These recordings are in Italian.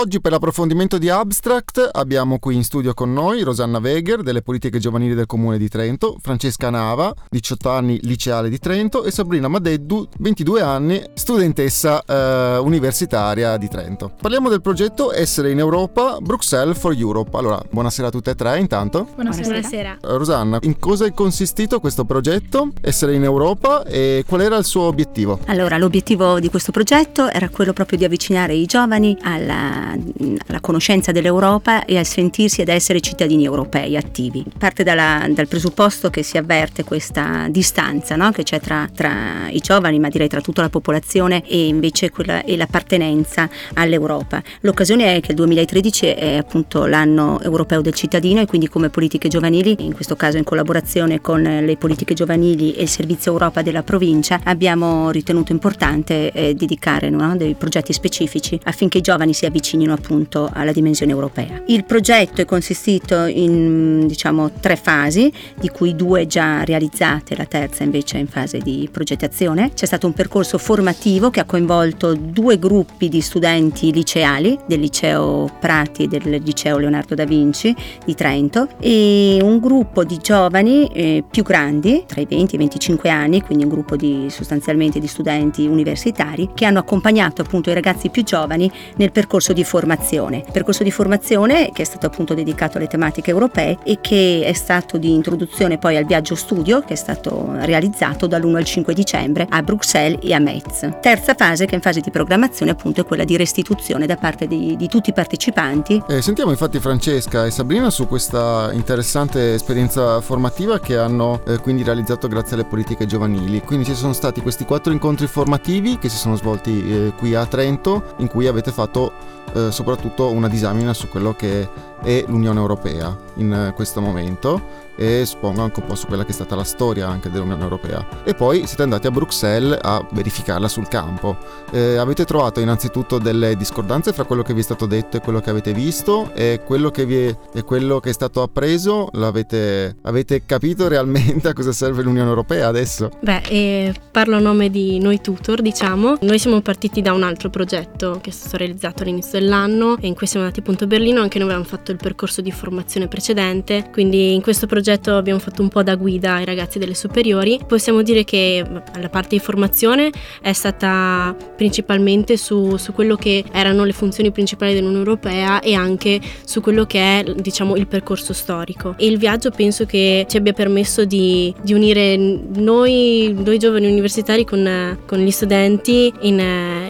Oggi per l'approfondimento di Abstract abbiamo qui in studio con noi Rosanna Weger delle politiche giovanili del Comune di Trento, Francesca Nava, 18 anni liceale di Trento e Sabrina Madeddu, 22 anni studentessa eh, universitaria di Trento. Parliamo del progetto Essere in Europa, Bruxelles for Europe. Allora, buonasera a tutte e tre intanto. Buonasera. Buonasera. Eh, Rosanna, in cosa è consistito questo progetto Essere in Europa e qual era il suo obiettivo? Allora, l'obiettivo di questo progetto era quello proprio di avvicinare i giovani alla, alla conoscenza dell'Europa e al sentirsi ed essere cittadini europei attivi. Parte dalla, dal presupposto che si avverte questa distanza no? che c'è tra, tra, i giovani, ma direi tra tutta la popolazione e invece quella, e l'appartenenza all'Europa. L'occasione è che il 2013 è appunto l'anno europeo del cittadino e quindi come politiche giovanili, in questo caso in collaborazione con le politiche giovanili e il Servizio Europa della provincia, abbiamo ritenuto importante eh, dedicare no? dei progetti specifici affinché i giovani si avvicinino appunto alla dimensione europea. Il progetto è consistito in diciamo tre fasi, di cui due già realizzate, la terza invece è in fase di progettazione. C'è stato un percorso formativo che ha coinvolto due gruppi di studenti liceali del liceo Prati e del liceo Leonardo da Vinci di Trento e un gruppo di giovani eh, più grandi, tra i 20 e i 25 anni, quindi un gruppo di sostanzialmente di studenti universitari che hanno accompagnato appunto i ragazzi più giovani nel percorso di formazione. Percorso di formazione che è stato appunto dedicato alle tematiche europee e che è stato di introduzione poi al viaggio studio che è stato realizzato dall'1 al 5 dicembre a Bruxelles e a Metz. Terza fase che è in fase di programmazione appunto è quella di restituzione da parte di, di tutti i partecipanti. Eh, sentiamo infatti Francesca e Sabrina su questa interessante esperienza formativa che hanno eh, quindi realizzato grazie alle politiche giovanili. Quindi ci sono stati questi quattro incontri formativi che si sono svolti eh, qui a Trento in cui avete fatto eh, soprattutto una disamina su quello che è l'Unione Europea in eh, questo momento e suppongo anche un po' su quella che è stata la storia anche dell'Unione Europea. E poi siete andati a Bruxelles a verificarla sul campo. Eh, avete trovato innanzitutto delle discordanze fra quello che vi è stato detto e quello che avete visto e quello che, è, e quello che è stato appreso l'avete avete capito realmente a cosa serve l'Unione Europea adesso? Beh, eh, parlo a nome di Noi Tutor, diciamo. Noi siamo partiti da un altro progetto che è stato realizzato all'inizio dell'anno e in cui siamo andati appunto a Berlino, anche noi avevamo fatto il percorso di formazione precedente, quindi in questo progetto abbiamo fatto un po' da guida ai ragazzi delle superiori. Possiamo dire che la parte di formazione è stata principalmente su, su quello che erano le funzioni principali dell'Unione Europea e anche su quello che è diciamo il percorso storico. E il viaggio penso che ci abbia permesso di, di unire noi, noi giovani universitari con, con gli studenti in,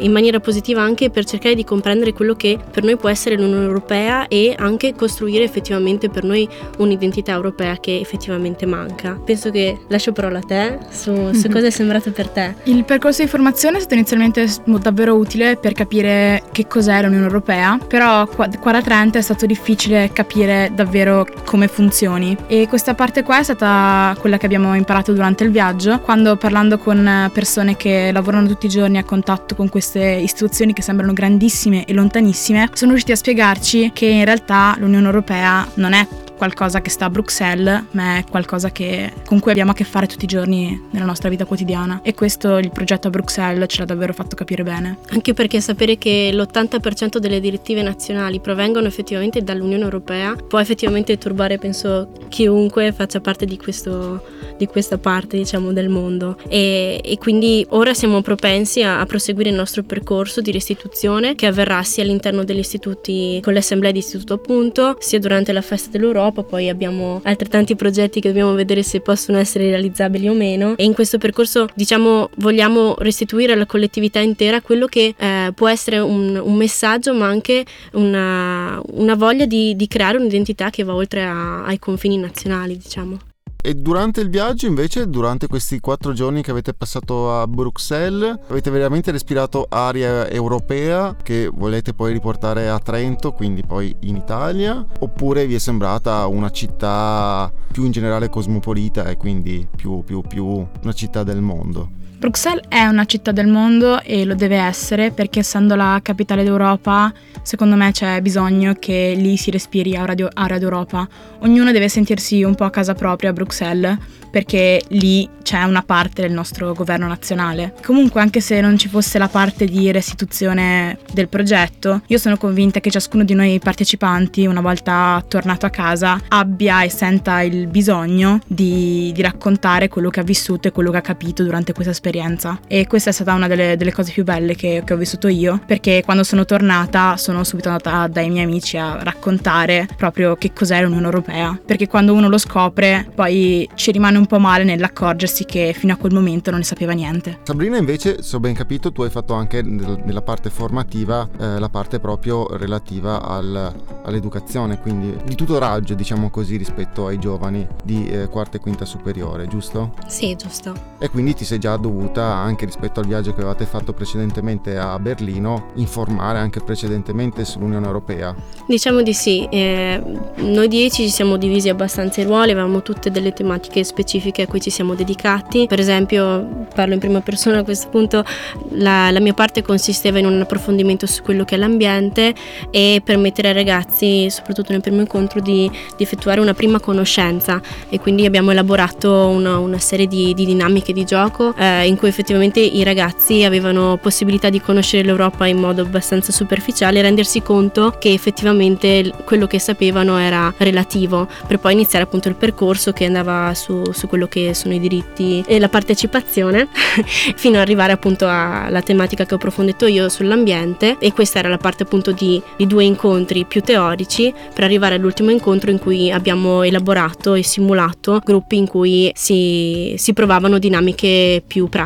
in maniera positiva anche per cercare di comprendere quello che per noi può essere l'Unione Europea e anche costruire effettivamente per noi un'identità europea che effettivamente manca. Penso che lascio parola a te su, su cosa è sembrato per te. Il percorso di formazione è stato inizialmente davvero utile per capire che cos'è l'Unione Europea, però qua, qua da Trento è stato difficile capire davvero come funzioni e questa parte qua è stata quella che abbiamo imparato durante il viaggio, quando parlando con persone che lavorano tutti i giorni a contatto con queste istituzioni che sembrano grandissime e lontanissime, sono riusciti a spiegarci che in realtà l'Unione Europea non è qualcosa che sta a Bruxelles, ma è qualcosa che, con cui abbiamo a che fare tutti i giorni nella nostra vita quotidiana. E questo il progetto a Bruxelles ce l'ha davvero fatto capire bene. Anche perché sapere che l'80% delle direttive nazionali provengono effettivamente dall'Unione Europea può effettivamente turbare, penso, chiunque faccia parte di, questo, di questa parte, diciamo, del mondo. E, e quindi ora siamo propensi a, a proseguire il nostro percorso di restituzione che avverrà sia all'interno degli istituti, con le assemblee di istituto appunto, sia durante la festa dell'Europa poi abbiamo altrettanti progetti che dobbiamo vedere se possono essere realizzabili o meno e in questo percorso diciamo vogliamo restituire alla collettività intera quello che eh, può essere un, un, messaggio ma anche una, una voglia di, di, creare un'identità che va oltre a, ai confini nazionali diciamo. E durante il viaggio invece, durante questi quattro giorni che avete passato a Bruxelles, avete veramente respirato aria europea che volete poi riportare a Trento, quindi poi in Italia? Oppure vi è sembrata una città più in generale cosmopolita e quindi più, più, più una città del mondo? Bruxelles è una città del mondo e lo deve essere perché essendo la capitale d'Europa, secondo me c'è bisogno che lì si respiri aura, di, aura d'Europa. Ognuno deve sentirsi un po' a casa propria a Bruxelles perché lì c'è una parte del nostro governo nazionale. Comunque anche se non ci fosse la parte di restituzione del progetto, io sono convinta che ciascuno di noi partecipanti, una volta tornato a casa, abbia e senta il bisogno di, di raccontare quello che ha vissuto e quello che ha capito durante questa esperienza. E questa è stata una delle, delle cose più belle che, che ho vissuto io, perché quando sono tornata sono subito andata dai miei amici a raccontare proprio che cos'è l'Unione Europea, perché quando uno lo scopre poi ci rimane un po' male nell'accorgersi che fino a quel momento non ne sapeva niente. Sabrina invece, se ho ben capito, tu hai fatto anche nella parte formativa eh, la parte proprio relativa al, all'educazione, quindi di tutoraggio diciamo così rispetto ai giovani di eh, quarta e quinta superiore, giusto? Sì, giusto. E quindi ti sei già dovuta anche rispetto al viaggio che avevate fatto precedentemente a Berlino informare anche precedentemente sull'Unione Europea. Diciamo di sì, eh, noi dieci ci siamo divisi abbastanza i ruoli, avevamo tutte delle tematiche specifiche a cui ci siamo dedicati. Per esempio, parlo in prima persona a questo punto, la, la mia parte consisteva in un approfondimento su quello che è l'ambiente e permettere ai ragazzi, soprattutto nel primo incontro, di, di effettuare una prima conoscenza e quindi abbiamo elaborato una, una serie di, di, dinamiche di gioco eh, in cui effettivamente i ragazzi avevano possibilità di conoscere l'Europa in modo abbastanza superficiale e rendersi conto che effettivamente quello che sapevano era relativo per poi iniziare appunto il percorso che andava su, su quello che sono i diritti e la partecipazione fino ad arrivare appunto alla tematica che ho approfondito io sull'ambiente. E questa era la parte appunto di, di due incontri più teorici per arrivare all'ultimo incontro in cui abbiamo elaborato e simulato gruppi in cui si, si provavano dinamiche più pratiche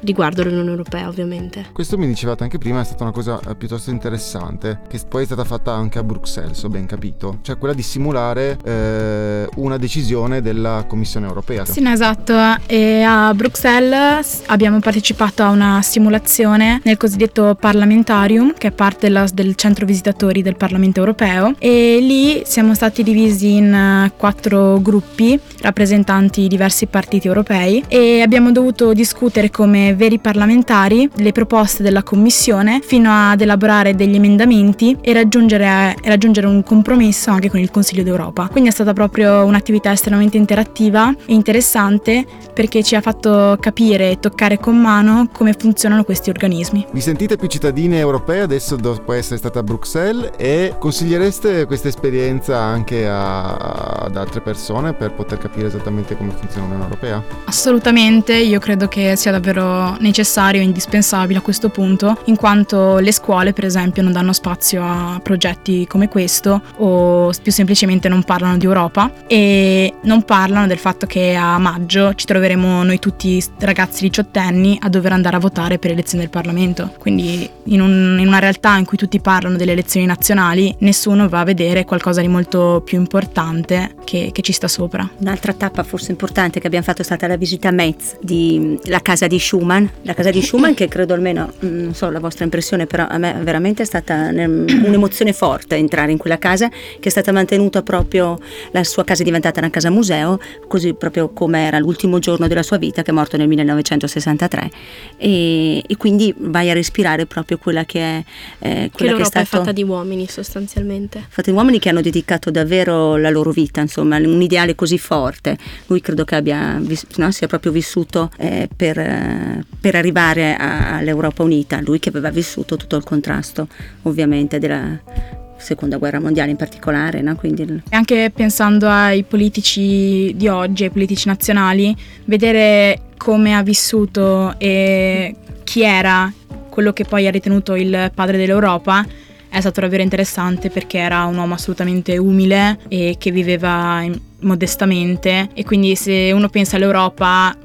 riguardo l'Unione Europea ovviamente. Questo mi dicevate anche prima è stata una cosa eh, piuttosto interessante che poi è stata fatta anche a Bruxelles, ho ben capito, cioè quella di simulare eh, una decisione della Commissione Europea europea. Sì, no, esatto. E a Bruxelles abbiamo partecipato a una simulazione nel cosiddetto Parlamentarium, che è parte della, del centro visitatori del Parlamento europeo. E lì siamo stati divisi in eh, quattro gruppi rappresentanti diversi partiti europei e abbiamo dovuto discutere come veri parlamentari le proposte della Commissione fino ad elaborare degli emendamenti e raggiungere, raggiungere un compromesso anche con il Consiglio d'Europa. Quindi è stata proprio un'attività estremamente interattiva e interessante perché ci ha fatto capire e toccare con mano come funzionano questi organismi. Vi sentite più cittadine europee adesso dopo essere stata a Bruxelles e consigliereste questa esperienza anche a, ad altre persone per poter capire esattamente come funziona l'Unione Europea? Assolutamente, io credo che sia davvero necessario e indispensabile a questo punto, in quanto le scuole per esempio non danno spazio a progetti come questo o più semplicemente non parlano di Europa e non parlano del fatto che che a maggio ci troveremo noi tutti ragazzi diciottenni a dover andare a votare per le elezioni del Parlamento. Quindi in, un, in, una realtà in cui tutti parlano delle elezioni nazionali, nessuno va a vedere qualcosa di molto più importante che, che ci sta sopra. Un'altra tappa forse importante che abbiamo fatto è stata la visita a Metz, di, la casa di Schumann. La casa di Schumann che credo almeno, mm, non so la vostra impressione, però a me veramente è stata un'emozione forte entrare in quella casa che è stata mantenuta proprio, la sua casa è diventata una casa museo, così proprio come era l'ultimo giorno della sua vita, che è morto nel 1963, e, e quindi vai a respirare proprio quella che è... Eh, quella che, che è, stato, è fatta di uomini sostanzialmente. Fatta di uomini che hanno dedicato davvero la loro vita, insomma, un ideale così forte. Lui credo che abbia, no, sia proprio vissuto eh, per, eh, per, arrivare a, all'Europa unita, lui che aveva vissuto tutto il contrasto ovviamente della seconda guerra mondiale in particolare. No? Quindi... Anche pensando ai politici di oggi, ai politici nazionali, vedere come ha vissuto e chi era quello che poi ha ritenuto il padre dell'Europa è stato davvero interessante perché era un uomo assolutamente umile e che viveva modestamente e quindi se uno pensa all'Europa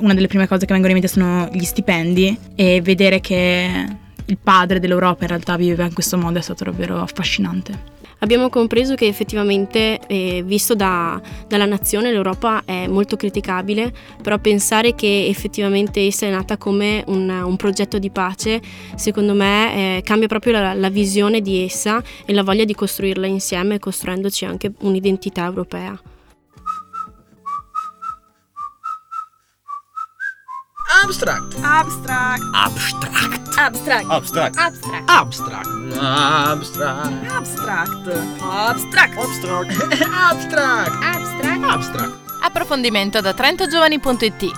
una delle prime cose che vengono in mente sono gli stipendi e vedere che il padre dell'Europa in realtà viveva in questo modo è stato davvero affascinante. abbiamo compreso che effettivamente, eh, visto da- dalla nazione, l'Europa è molto criticabile, però pensare che effettivamente essa è nata come un, un progetto di pace, secondo me eh, cambia proprio la, la visione di essa e la voglia di costruirla insieme, costruendoci anche un'identità europea. Abstract. Abstract. Abstract. Abstract. Abstract. Abstract. Abstract. Abstract. Abstract. Abstract. Abstract. Abstract. Abstract. Abstract. Approfondimento da trentogiovani.it